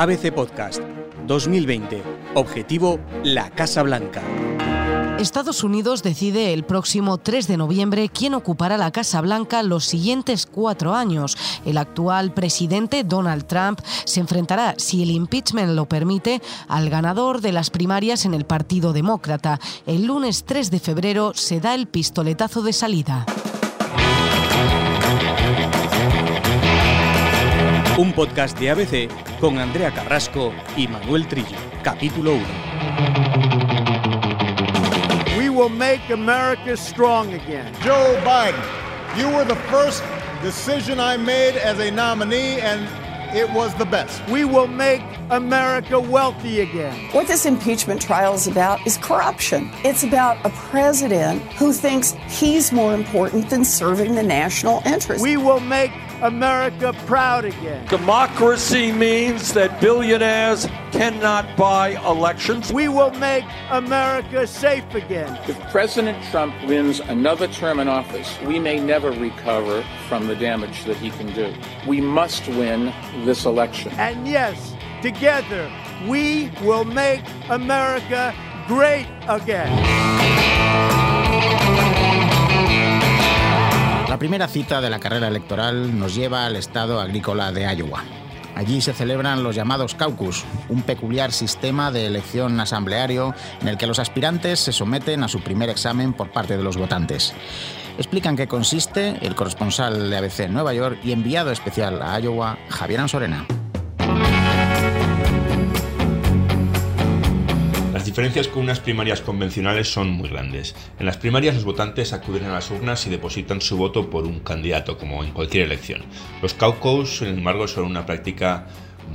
ABC Podcast 2020. Objetivo La Casa Blanca. Estados Unidos decide el próximo 3 de noviembre quién ocupará la Casa Blanca los siguientes cuatro años. El actual presidente Donald Trump se enfrentará, si el impeachment lo permite, al ganador de las primarias en el Partido Demócrata. El lunes 3 de febrero se da el pistoletazo de salida. Un podcast de ABC con Andrea Carrasco y Manuel Trillo. Capítulo 1. will make America strong again. Joe Biden, you were the first decision I made as a nominee, and it was the best. We will make America wealthy again. What this impeachment trial is about is corruption. It's about a president who thinks he's more important than serving the national interest. We will make America proud again. Democracy means that billionaires cannot buy elections. We will make America safe again. If President Trump wins another term in office, we may never recover from the damage that he can do. We must win this election. And yes, together, we will make America great again. La primera cita de la carrera electoral nos lleva al estado agrícola de Iowa. Allí se celebran los llamados caucus, un peculiar sistema de elección asambleario en el que los aspirantes se someten a su primer examen por parte de los votantes. Explican qué consiste el corresponsal de ABC en Nueva York y enviado especial a Iowa, Javier Ansorena. Diferencias con unas primarias convencionales son muy grandes. En las primarias los votantes acuden a las urnas y depositan su voto por un candidato, como en cualquier elección. Los caucus, sin embargo, son una práctica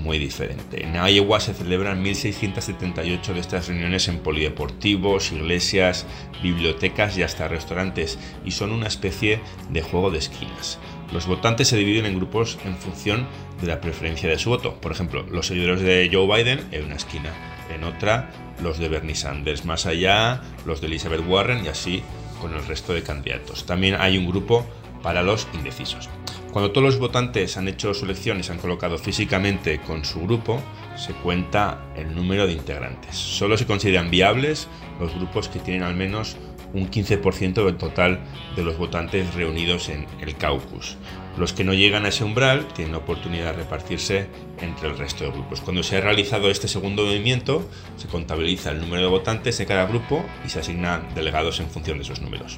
muy diferente. En Iowa se celebran 1.678 de estas reuniones en polideportivos, iglesias, bibliotecas y hasta restaurantes, y son una especie de juego de esquinas. Los votantes se dividen en grupos en función de la preferencia de su voto. Por ejemplo, los seguidores de Joe Biden en una esquina, en otra los de Bernie Sanders, más allá los de Elizabeth Warren y así con el resto de candidatos. También hay un grupo para los indecisos. Cuando todos los votantes han hecho su elección y se han colocado físicamente con su grupo, se cuenta el número de integrantes. Solo se consideran viables los grupos que tienen al menos un 15% del total de los votantes reunidos en el caucus. Los que no llegan a ese umbral tienen oportunidad de repartirse entre el resto de grupos. Cuando se ha realizado este segundo movimiento, se contabiliza el número de votantes de cada grupo y se asignan delegados en función de esos números.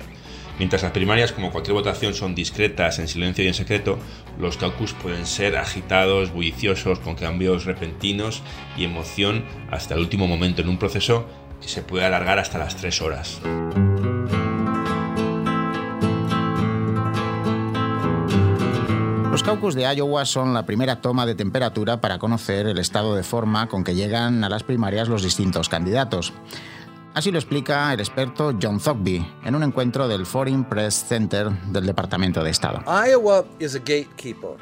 Mientras las primarias, como cualquier votación, son discretas, en silencio y en secreto, los caucus pueden ser agitados, bulliciosos, con cambios repentinos y emoción hasta el último momento en un proceso que se puede alargar hasta las tres horas. Los caucus de Iowa son la primera toma de temperatura para conocer el estado de forma con que llegan a las primarias los distintos candidatos. Así lo explica el experto John Thogby en un encuentro del Foreign Press Center del Departamento de Estado.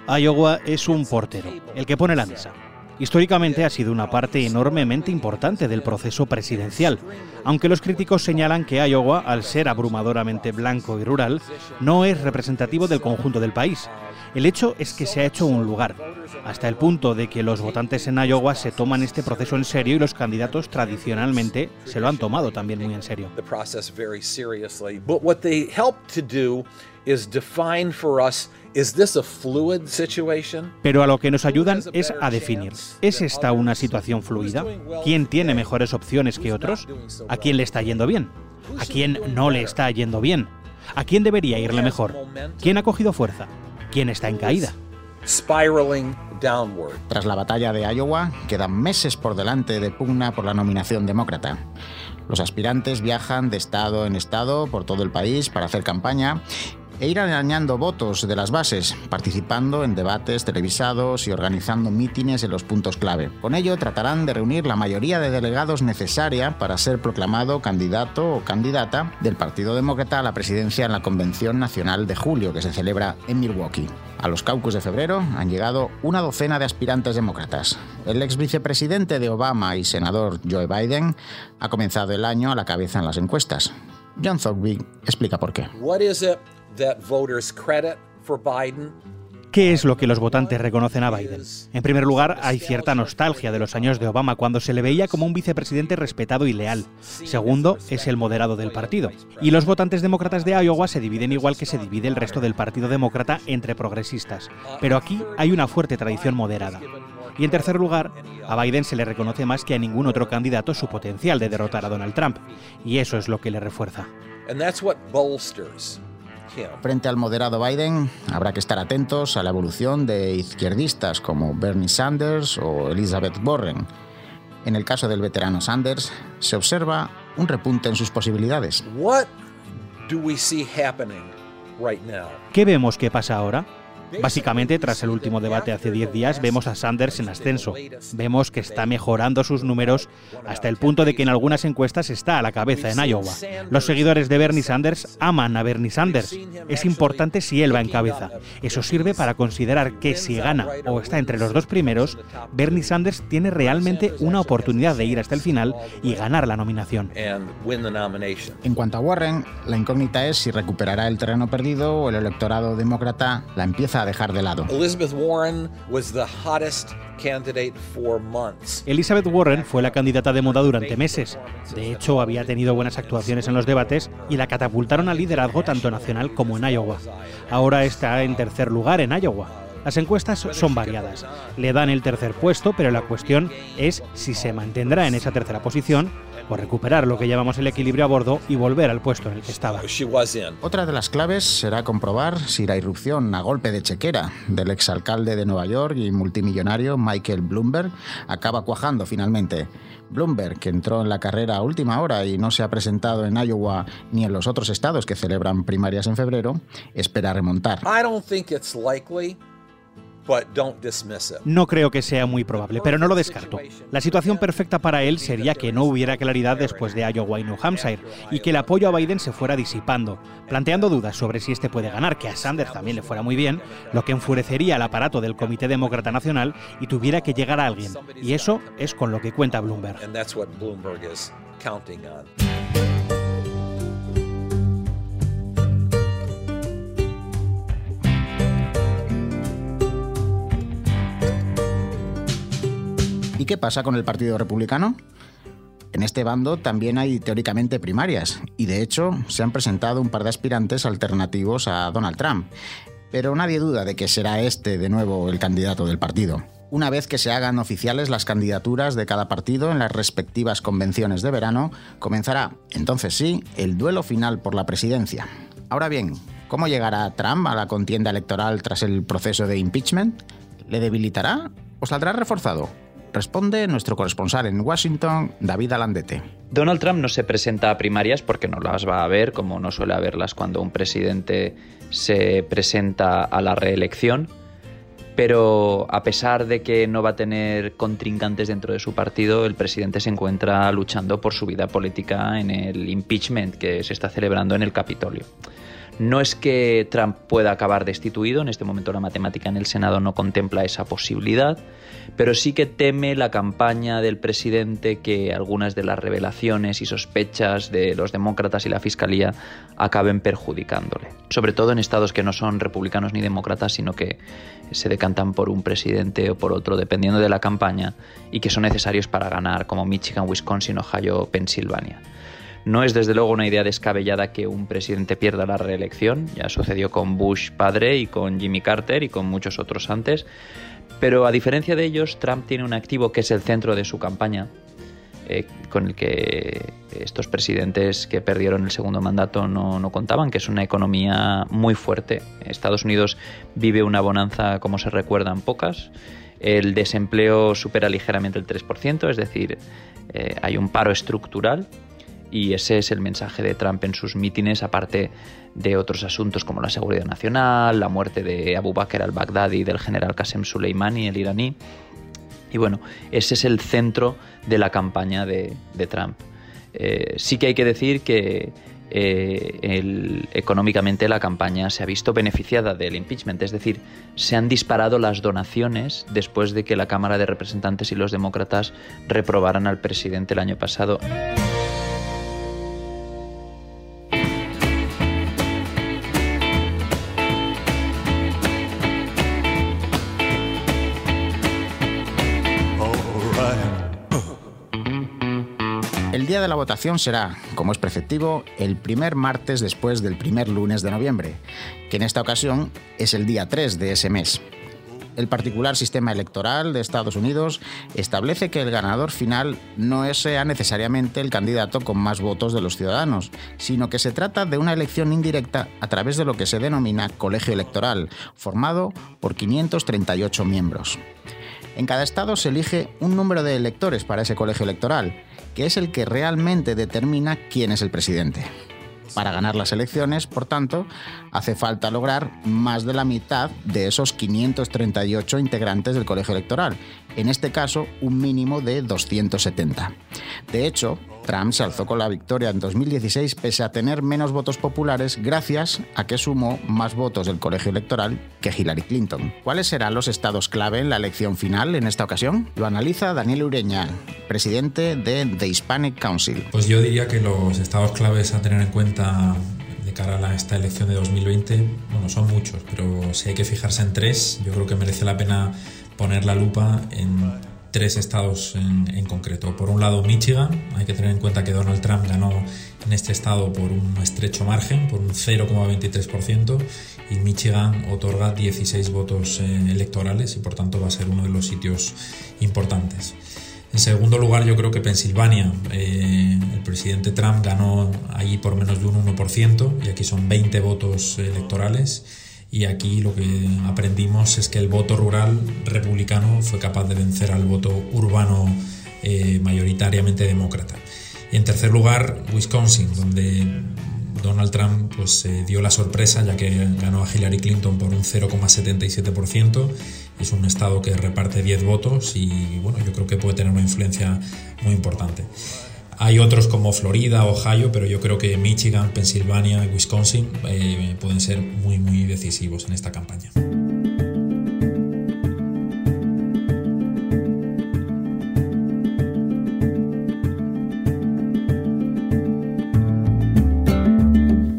Iowa es un portero, el que pone la mesa. Históricamente ha sido una parte enormemente importante del proceso presidencial, aunque los críticos señalan que Iowa, al ser abrumadoramente blanco y rural, no es representativo del conjunto del país. El hecho es que se ha hecho un lugar, hasta el punto de que los votantes en Iowa se toman este proceso en serio y los candidatos tradicionalmente se lo han tomado también muy en serio. Pero a lo que nos ayudan es a definir, ¿es esta una situación fluida? ¿Quién tiene mejores opciones que otros? ¿A quién le está yendo bien? ¿A quién no le está yendo bien? ¿A quién debería irle mejor? ¿Quién ha cogido fuerza? quién está en caída. Tras la batalla de Iowa, quedan meses por delante de pugna por la nominación demócrata. Los aspirantes viajan de estado en estado por todo el país para hacer campaña e ir arañando votos de las bases, participando en debates televisados y organizando mítines en los puntos clave. Con ello tratarán de reunir la mayoría de delegados necesaria para ser proclamado candidato o candidata del Partido Demócrata a la presidencia en la Convención Nacional de julio que se celebra en Milwaukee. A los caucus de febrero han llegado una docena de aspirantes demócratas. El ex vicepresidente de Obama y senador Joe Biden ha comenzado el año a la cabeza en las encuestas. John Thogby explica por qué. ¿Qué es lo que los votantes reconocen a Biden? En primer lugar, hay cierta nostalgia de los años de Obama, cuando se le veía como un vicepresidente respetado y leal. Segundo, es el moderado del partido. Y los votantes demócratas de Iowa se dividen igual que se divide el resto del Partido Demócrata entre progresistas. Pero aquí hay una fuerte tradición moderada. Y en tercer lugar, a Biden se le reconoce más que a ningún otro candidato su potencial de derrotar a Donald Trump. Y eso es lo que le refuerza. Frente al moderado Biden, habrá que estar atentos a la evolución de izquierdistas como Bernie Sanders o Elizabeth Warren. En el caso del veterano Sanders, se observa un repunte en sus posibilidades. ¿Qué vemos que pasa ahora? Básicamente, tras el último debate hace 10 días, vemos a Sanders en ascenso. Vemos que está mejorando sus números hasta el punto de que en algunas encuestas está a la cabeza en Iowa. Los seguidores de Bernie Sanders aman a Bernie Sanders. Es importante si él va en cabeza. Eso sirve para considerar que si gana o está entre los dos primeros, Bernie Sanders tiene realmente una oportunidad de ir hasta el final y ganar la nominación. En cuanto a Warren, la incógnita es si recuperará el terreno perdido o el electorado demócrata la empieza a dejar de lado. Elizabeth Warren Elizabeth Warren fue la candidata de moda durante meses. De hecho, había tenido buenas actuaciones en los debates y la catapultaron al liderazgo tanto nacional como en Iowa. Ahora está en tercer lugar en Iowa. Las encuestas son variadas. Le dan el tercer puesto, pero la cuestión es si se mantendrá en esa tercera posición o recuperar lo que llamamos el equilibrio a bordo y volver al puesto en el que estaba. Otra de las claves será comprobar si la irrupción a golpe de chequera del exalcalde de Nueva York y multimillonario Michael Bloomberg acaba cuajando finalmente. Bloomberg, que entró en la carrera a última hora y no se ha presentado en Iowa ni en los otros estados que celebran primarias en febrero, espera remontar. No creo que sea muy probable, pero no lo descarto. La situación perfecta para él sería que no hubiera claridad después de Iowa y New Hampshire y que el apoyo a Biden se fuera disipando, planteando dudas sobre si este puede ganar, que a Sanders también le fuera muy bien, lo que enfurecería al aparato del Comité Demócrata Nacional y tuviera que llegar a alguien. Y eso es con lo que cuenta Bloomberg. ¿Y qué pasa con el Partido Republicano? En este bando también hay teóricamente primarias y de hecho se han presentado un par de aspirantes alternativos a Donald Trump. Pero nadie duda de que será este de nuevo el candidato del partido. Una vez que se hagan oficiales las candidaturas de cada partido en las respectivas convenciones de verano, comenzará, entonces sí, el duelo final por la presidencia. Ahora bien, ¿cómo llegará Trump a la contienda electoral tras el proceso de impeachment? ¿Le debilitará o saldrá reforzado? Responde nuestro corresponsal en Washington, David Alandete. Donald Trump no se presenta a primarias porque no las va a ver, como no suele haberlas cuando un presidente se presenta a la reelección. Pero a pesar de que no va a tener contrincantes dentro de su partido, el presidente se encuentra luchando por su vida política en el impeachment que se está celebrando en el Capitolio. No es que Trump pueda acabar destituido, en este momento la matemática en el Senado no contempla esa posibilidad, pero sí que teme la campaña del presidente que algunas de las revelaciones y sospechas de los demócratas y la fiscalía acaben perjudicándole. Sobre todo en estados que no son republicanos ni demócratas, sino que se decantan por un presidente o por otro dependiendo de la campaña y que son necesarios para ganar, como Michigan, Wisconsin, Ohio, Pensilvania. No es desde luego una idea descabellada que un presidente pierda la reelección, ya sucedió con Bush padre y con Jimmy Carter y con muchos otros antes, pero a diferencia de ellos, Trump tiene un activo que es el centro de su campaña, eh, con el que estos presidentes que perdieron el segundo mandato no, no, contaban, que es una economía muy fuerte. Estados Unidos vive una bonanza como se recuerdan pocas. El desempleo supera ligeramente el 3%, es decir, eh, hay un paro estructural y ese es el mensaje de Trump en sus mítines, aparte de otros asuntos como la seguridad nacional, la muerte de Abu Bakr al-Baghdadi y del general Qasem Soleimani, el iraní. Y bueno, ese es el centro de la campaña de, Trump. Eh, sí que hay que decir que eh, económicamente la campaña se ha visto beneficiada del impeachment, es decir, se han disparado las donaciones después de que la Cámara de Representantes y los demócratas reprobaran al presidente el año pasado. Día de la votación será, como es preceptivo, el primer martes después del primer lunes de noviembre, que en esta ocasión es el día 3 de ese mes. El particular sistema electoral de Estados Unidos establece que el ganador final no sea necesariamente el candidato con más votos de los ciudadanos, sino que se trata de una elección indirecta a través de lo que se denomina colegio electoral, formado por 538 miembros. En cada estado se elige un número de electores para ese colegio electoral, que es el que realmente determina quién es el presidente. Para ganar las elecciones, por tanto, hace falta lograr más de la mitad de esos 538 integrantes del colegio electoral, en este caso un mínimo de 270. De hecho, Trump se alzó con la victoria en 2016 pese a tener menos votos populares gracias a que sumó más votos del colegio electoral que Hillary Clinton. ¿Cuáles serán los estados clave en la elección final en esta ocasión? Lo analiza Daniel Ureña, presidente de The Hispanic Council. Pues yo diría que los estados claves a tener en cuenta de cara a esta elección de 2020, bueno, son muchos, pero si hay que fijarse en tres, yo creo que merece la pena poner la lupa en tres estados en, concreto. Por un lado, Michigan. Hay que tener en cuenta que Donald Trump ganó en este estado por un estrecho margen, por un 0,23%, y Michigan otorga 16 votos eh, electorales y por tanto va a ser uno de los sitios importantes. En segundo lugar, yo creo que Pensilvania, eh, el presidente Trump ganó allí por menos de un 1% y aquí son 20 votos electorales y aquí lo que aprendimos es que el voto rural republicano fue capaz de vencer al voto urbano eh, mayoritariamente demócrata. Y en tercer lugar, Wisconsin, donde Donald Trump pues, dio la sorpresa ya que ganó a Hillary Clinton por un 0,77%. Es un estado que reparte 10 votos y bueno, yo creo que puede tener una influencia muy importante. Hay otros como Florida, Ohio, pero yo creo que Michigan, Pensilvania y Wisconsin eh, pueden ser muy, muy decisivos en esta campaña.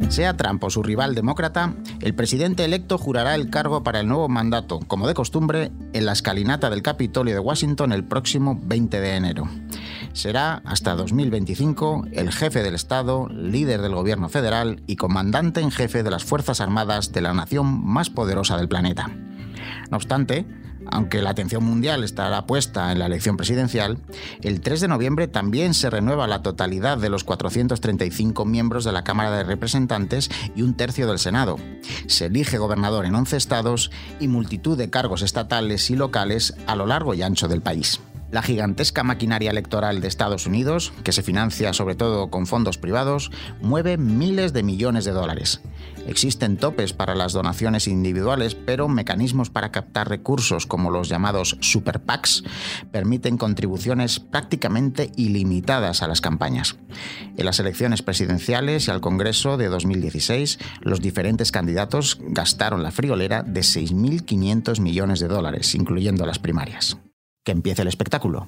Sea Trump o su rival demócrata, el presidente electo jurará el cargo para el nuevo mandato, como de costumbre, en la escalinata del Capitolio de Washington el próximo 20 de enero. Será hasta 2025 el jefe del Estado, líder del gobierno federal y comandante en jefe de las Fuerzas Armadas de la nación más poderosa del planeta. No obstante, aunque la atención mundial estará puesta en la elección presidencial, el 3 de noviembre también se renueva la totalidad de los 435 miembros de la Cámara de Representantes y un tercio del Senado. Se elige gobernador en 11 estados y multitud de cargos estatales y locales a lo largo y ancho del país. La gigantesca maquinaria electoral de Estados Unidos, que se financia sobre todo con fondos privados, mueve miles de millones de dólares. Existen topes para las donaciones individuales, pero mecanismos para captar recursos como los llamados super PACs permiten contribuciones prácticamente ilimitadas a las campañas. En las elecciones presidenciales y al Congreso de 2016, los diferentes candidatos gastaron la friolera de 6.500 millones de dólares, incluyendo las primarias que empiece el espectáculo.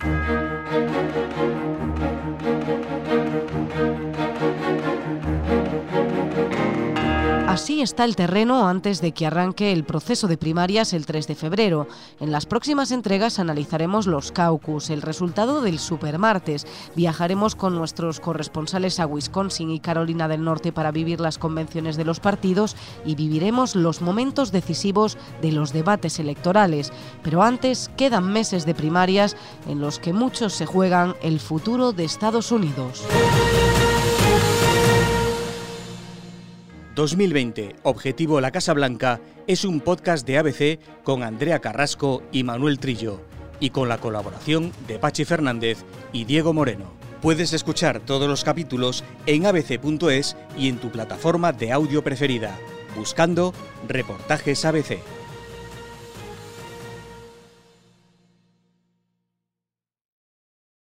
Así está el terreno antes de que arranque el proceso de primarias el 3 de febrero. En las próximas entregas analizaremos los caucus, el resultado del supermartes. Viajaremos con nuestros corresponsales a Wisconsin y Carolina del Norte para vivir las convenciones de los partidos y viviremos los momentos decisivos de los debates electorales. Pero antes quedan meses de primarias en los que muchos se juegan el futuro de Estados Unidos. 2020, Objetivo La Casa Blanca, es un podcast de ABC con Andrea Carrasco y Manuel Trillo, y con la colaboración de Pachi Fernández y Diego Moreno. Puedes escuchar todos los capítulos en abc.es y en tu plataforma de audio preferida, buscando Reportajes ABC.